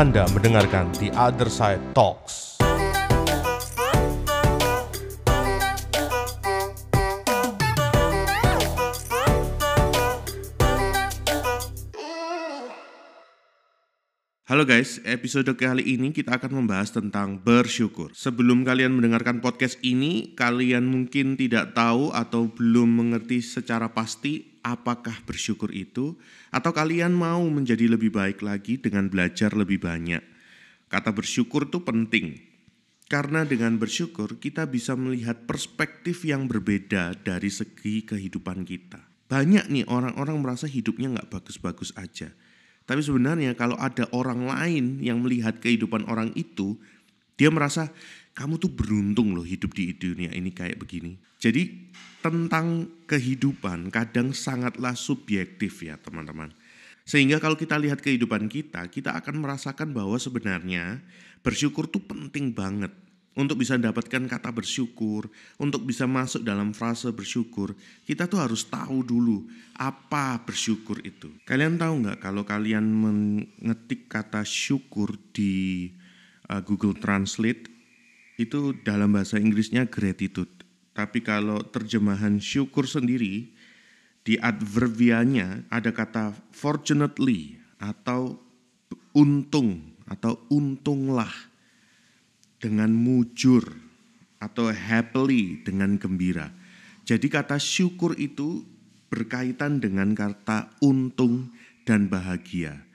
Anda mendengarkan The Other Side Talks. Halo guys, episode kali ini kita akan membahas tentang bersyukur. Sebelum kalian mendengarkan podcast ini, kalian mungkin tidak tahu atau belum mengerti secara pasti apakah bersyukur itu, atau kalian mau menjadi lebih baik lagi dengan belajar lebih banyak. Kata bersyukur itu penting, karena dengan bersyukur kita bisa melihat perspektif yang berbeda dari segi kehidupan kita. Banyak nih orang-orang merasa hidupnya nggak bagus-bagus aja tapi sebenarnya kalau ada orang lain yang melihat kehidupan orang itu, dia merasa kamu tuh beruntung loh hidup di dunia ini kayak begini. Jadi tentang kehidupan kadang sangatlah subjektif ya teman-teman. Sehingga kalau kita lihat kehidupan kita, kita akan merasakan bahwa sebenarnya bersyukur tuh penting banget untuk bisa mendapatkan kata bersyukur, untuk bisa masuk dalam frase bersyukur, kita tuh harus tahu dulu apa bersyukur itu. Kalian tahu nggak kalau kalian mengetik kata syukur di uh, Google Translate itu dalam bahasa Inggrisnya gratitude. Tapi kalau terjemahan syukur sendiri di adverbianya ada kata fortunately atau untung atau untunglah dengan mujur atau happily dengan gembira. Jadi kata syukur itu berkaitan dengan kata untung dan bahagia.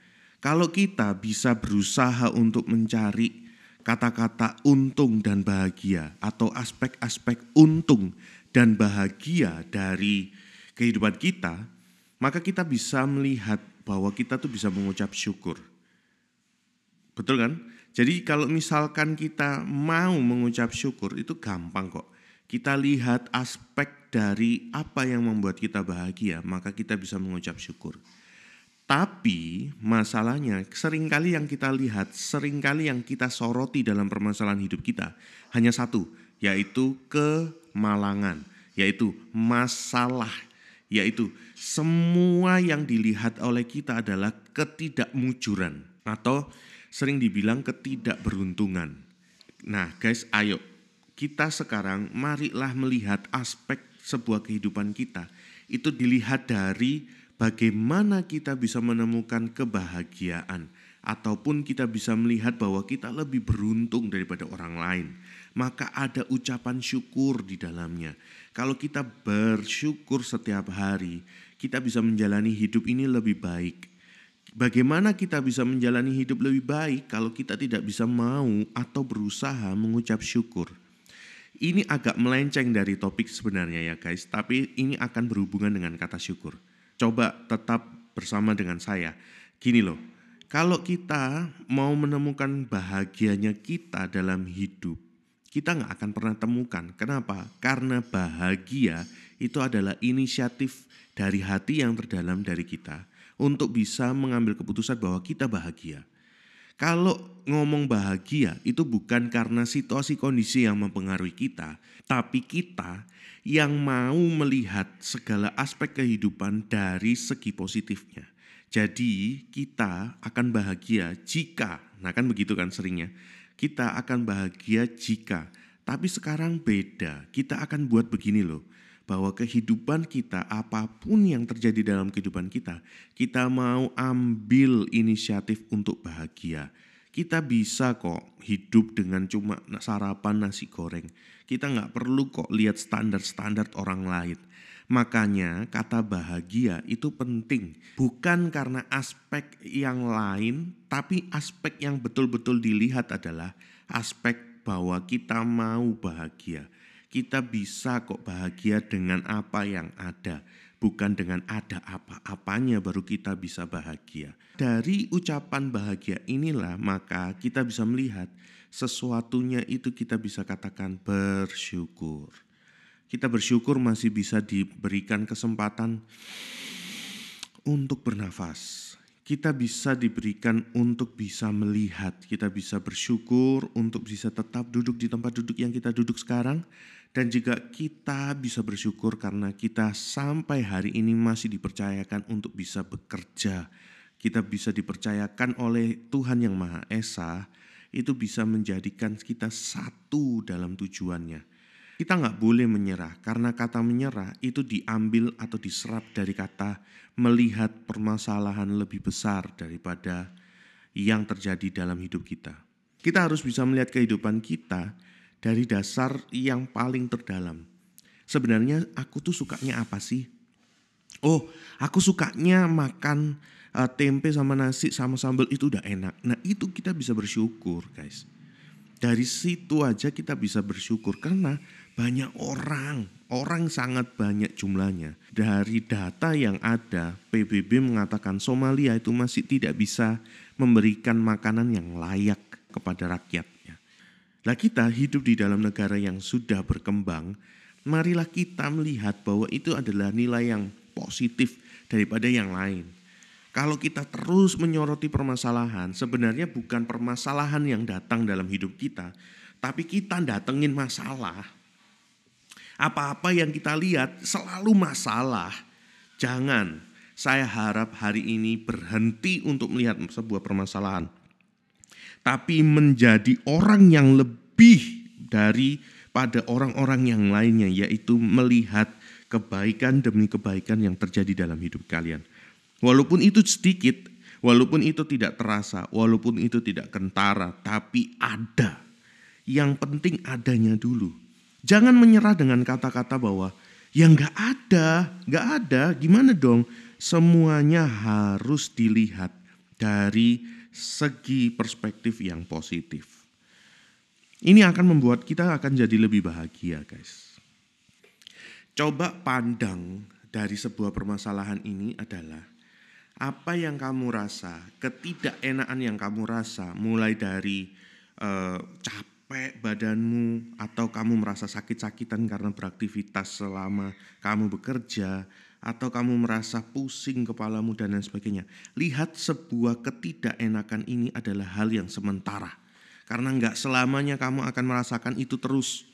Kalau kita bisa berusaha untuk mencari kata-kata untung dan bahagia atau aspek-aspek untung dan bahagia dari kehidupan kita, maka kita bisa melihat bahwa kita tuh bisa mengucap syukur. Betul kan? Jadi kalau misalkan kita mau mengucap syukur itu gampang kok. Kita lihat aspek dari apa yang membuat kita bahagia, maka kita bisa mengucap syukur. Tapi masalahnya sering kali yang kita lihat, sering kali yang kita soroti dalam permasalahan hidup kita hanya satu, yaitu kemalangan, yaitu masalah, yaitu semua yang dilihat oleh kita adalah ketidakmujuran atau sering dibilang ketidakberuntungan. Nah, guys, ayo kita sekarang marilah melihat aspek sebuah kehidupan kita. Itu dilihat dari bagaimana kita bisa menemukan kebahagiaan ataupun kita bisa melihat bahwa kita lebih beruntung daripada orang lain. Maka ada ucapan syukur di dalamnya. Kalau kita bersyukur setiap hari, kita bisa menjalani hidup ini lebih baik Bagaimana kita bisa menjalani hidup lebih baik kalau kita tidak bisa mau atau berusaha mengucap syukur? Ini agak melenceng dari topik sebenarnya ya guys, tapi ini akan berhubungan dengan kata syukur. Coba tetap bersama dengan saya. Gini loh, kalau kita mau menemukan bahagianya kita dalam hidup, kita nggak akan pernah temukan. Kenapa? Karena bahagia itu adalah inisiatif dari hati yang terdalam dari kita untuk bisa mengambil keputusan bahwa kita bahagia. Kalau ngomong bahagia itu bukan karena situasi kondisi yang mempengaruhi kita, tapi kita yang mau melihat segala aspek kehidupan dari segi positifnya. Jadi kita akan bahagia jika, nah kan begitu kan seringnya, kita akan bahagia jika, tapi sekarang beda, kita akan buat begini loh bahwa kehidupan kita, apa pun yang terjadi dalam kehidupan kita, kita mau ambil inisiatif untuk bahagia. Kita bisa kok hidup dengan cuma sarapan nasi goreng. Kita nggak perlu kok lihat standar-standar orang lain. Makanya kata bahagia itu penting. Bukan karena aspek yang lain, tapi aspek yang betul-betul dilihat adalah aspek bahwa kita mau bahagia kita bisa kok bahagia dengan apa yang ada, bukan dengan ada apa-apanya baru kita bisa bahagia. Dari ucapan bahagia inilah maka kita bisa melihat sesuatunya itu kita bisa katakan bersyukur. Kita bersyukur masih bisa diberikan kesempatan untuk bernafas kita bisa diberikan untuk bisa melihat, kita bisa bersyukur untuk bisa tetap duduk di tempat duduk yang kita duduk sekarang, dan juga kita bisa bersyukur karena kita sampai hari ini masih dipercayakan untuk bisa bekerja kita bisa dipercayakan oleh Tuhan yang Maha Esa, itu bisa menjadikan kita satu dalam tujuannya. Kita nggak boleh menyerah karena kata menyerah itu diambil atau diserap dari kata melihat permasalahan lebih besar daripada yang terjadi dalam hidup kita. Kita harus bisa melihat kehidupan kita dari dasar yang paling terdalam. Sebenarnya aku tuh sukanya apa sih? Oh, aku sukanya makan uh, tempe sama nasi sama sambal itu udah enak. Nah, itu kita bisa bersyukur, guys. Dari situ aja kita bisa bersyukur karena banyak orang, orang sangat banyak jumlahnya. Dari data yang ada, PBB mengatakan Somalia itu masih tidak bisa memberikan makanan yang layak kepada rakyatnya. Nah kita hidup di dalam negara yang sudah berkembang, marilah kita melihat bahwa itu adalah nilai yang positif daripada yang lain. Kalau kita terus menyoroti permasalahan, sebenarnya bukan permasalahan yang datang dalam hidup kita, tapi kita datengin masalah apa-apa yang kita lihat selalu masalah. Jangan saya harap hari ini berhenti untuk melihat sebuah permasalahan. Tapi menjadi orang yang lebih daripada orang-orang yang lainnya yaitu melihat kebaikan demi kebaikan yang terjadi dalam hidup kalian. Walaupun itu sedikit, walaupun itu tidak terasa, walaupun itu tidak kentara, tapi ada. Yang penting adanya dulu. Jangan menyerah dengan kata-kata bahwa ya nggak ada, nggak ada, gimana dong? Semuanya harus dilihat dari segi perspektif yang positif. Ini akan membuat kita akan jadi lebih bahagia, guys. Coba pandang dari sebuah permasalahan ini adalah apa yang kamu rasa, ketidakenaan yang kamu rasa, mulai dari capek capek badanmu atau kamu merasa sakit-sakitan karena beraktivitas selama kamu bekerja atau kamu merasa pusing kepalamu dan lain sebagainya. Lihat sebuah ketidakenakan ini adalah hal yang sementara. Karena nggak selamanya kamu akan merasakan itu terus.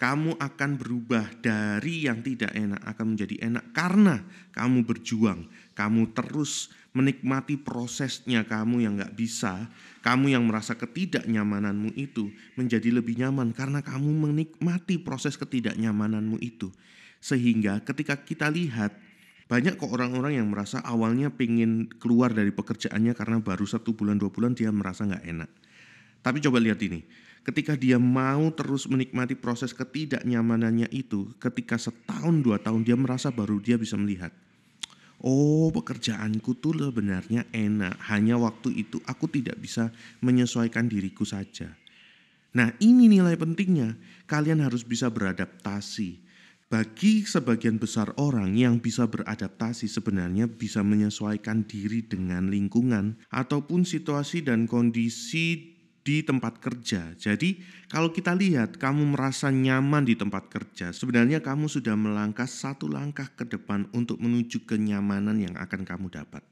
Kamu akan berubah dari yang tidak enak akan menjadi enak karena kamu berjuang. Kamu terus menikmati prosesnya kamu yang gak bisa, kamu yang merasa ketidaknyamananmu itu menjadi lebih nyaman karena kamu menikmati proses ketidaknyamananmu itu. Sehingga ketika kita lihat banyak kok orang-orang yang merasa awalnya pengen keluar dari pekerjaannya karena baru satu bulan dua bulan dia merasa nggak enak. Tapi coba lihat ini, ketika dia mau terus menikmati proses ketidaknyamanannya itu, ketika setahun dua tahun dia merasa baru dia bisa melihat Oh, pekerjaanku tuh sebenarnya enak. Hanya waktu itu aku tidak bisa menyesuaikan diriku saja. Nah, ini nilai pentingnya. Kalian harus bisa beradaptasi. Bagi sebagian besar orang yang bisa beradaptasi sebenarnya bisa menyesuaikan diri dengan lingkungan ataupun situasi dan kondisi di tempat kerja. Jadi, kalau kita lihat kamu merasa nyaman di tempat kerja, sebenarnya kamu sudah melangkah satu langkah ke depan untuk menuju kenyamanan yang akan kamu dapat.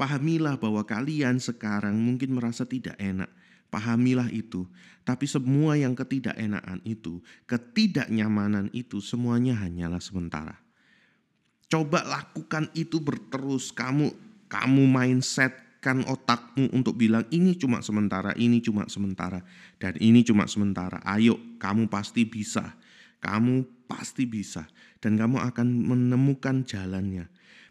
Pahamilah bahwa kalian sekarang mungkin merasa tidak enak. Pahamilah itu, tapi semua yang ketidakenaan itu, ketidaknyamanan itu, semuanya hanyalah sementara. Coba lakukan itu berterus. Kamu, kamu mindset kan otakmu untuk bilang ini cuma sementara, ini cuma sementara, dan ini cuma sementara. Ayo, kamu pasti bisa. Kamu pasti bisa. Dan kamu akan menemukan jalannya.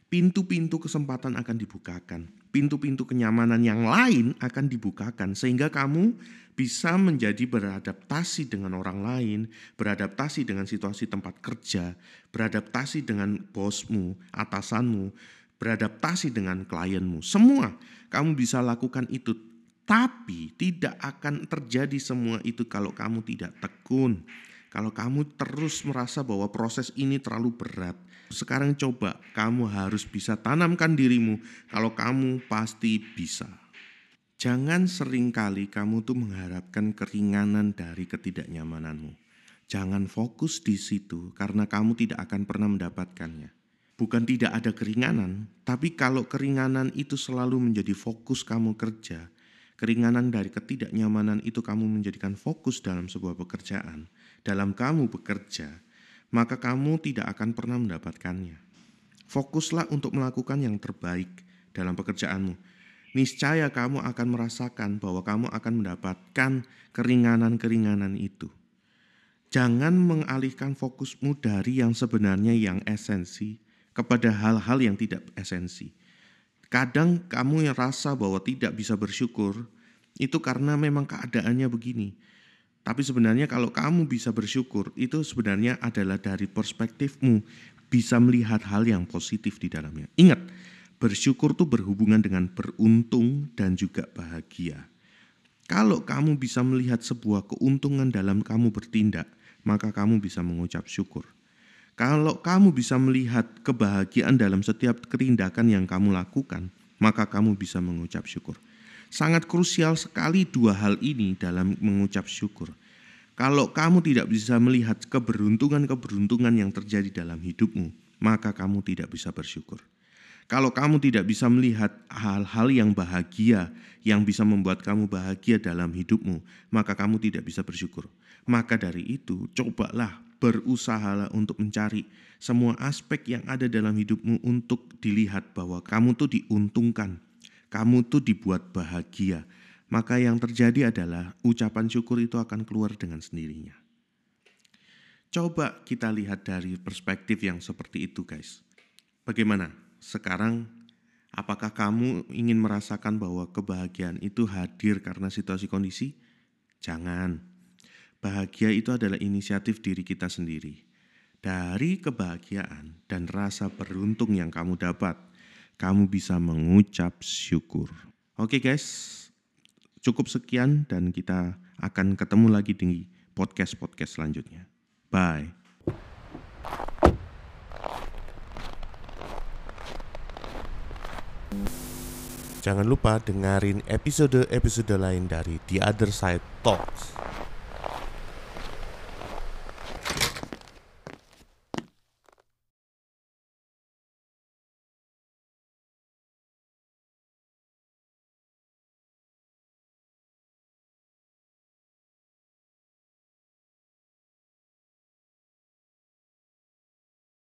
Pintu-pintu kesempatan akan dibukakan. Pintu-pintu kenyamanan yang lain akan dibukakan. Sehingga kamu bisa menjadi beradaptasi dengan orang lain, beradaptasi dengan situasi tempat kerja, beradaptasi dengan bosmu, atasanmu, beradaptasi dengan klienmu. Semua kamu bisa lakukan itu, tapi tidak akan terjadi semua itu kalau kamu tidak tekun. Kalau kamu terus merasa bahwa proses ini terlalu berat, sekarang coba kamu harus bisa tanamkan dirimu kalau kamu pasti bisa. Jangan sering kali kamu tuh mengharapkan keringanan dari ketidaknyamananmu. Jangan fokus di situ karena kamu tidak akan pernah mendapatkannya bukan tidak ada keringanan, tapi kalau keringanan itu selalu menjadi fokus kamu kerja, keringanan dari ketidaknyamanan itu kamu menjadikan fokus dalam sebuah pekerjaan, dalam kamu bekerja, maka kamu tidak akan pernah mendapatkannya. Fokuslah untuk melakukan yang terbaik dalam pekerjaanmu, niscaya kamu akan merasakan bahwa kamu akan mendapatkan keringanan-keringanan itu. Jangan mengalihkan fokusmu dari yang sebenarnya yang esensi kepada hal-hal yang tidak esensi. Kadang kamu yang rasa bahwa tidak bisa bersyukur itu karena memang keadaannya begini. Tapi sebenarnya kalau kamu bisa bersyukur itu sebenarnya adalah dari perspektifmu bisa melihat hal yang positif di dalamnya. Ingat, bersyukur itu berhubungan dengan beruntung dan juga bahagia. Kalau kamu bisa melihat sebuah keuntungan dalam kamu bertindak, maka kamu bisa mengucap syukur. Kalau kamu bisa melihat kebahagiaan dalam setiap tindakan yang kamu lakukan, maka kamu bisa mengucap syukur. Sangat krusial sekali dua hal ini dalam mengucap syukur. Kalau kamu tidak bisa melihat keberuntungan-keberuntungan yang terjadi dalam hidupmu, maka kamu tidak bisa bersyukur. Kalau kamu tidak bisa melihat hal-hal yang bahagia, yang bisa membuat kamu bahagia dalam hidupmu, maka kamu tidak bisa bersyukur. Maka dari itu, cobalah berusahalah untuk mencari semua aspek yang ada dalam hidupmu untuk dilihat bahwa kamu tuh diuntungkan, kamu tuh dibuat bahagia. Maka yang terjadi adalah ucapan syukur itu akan keluar dengan sendirinya. Coba kita lihat dari perspektif yang seperti itu, guys. Bagaimana? Sekarang apakah kamu ingin merasakan bahwa kebahagiaan itu hadir karena situasi kondisi? Jangan. Bahagia itu adalah inisiatif diri kita sendiri. Dari kebahagiaan dan rasa beruntung yang kamu dapat, kamu bisa mengucap syukur. Oke guys, cukup sekian dan kita akan ketemu lagi di podcast-podcast selanjutnya. Bye. Jangan lupa dengerin episode-episode lain dari The Other Side Talks.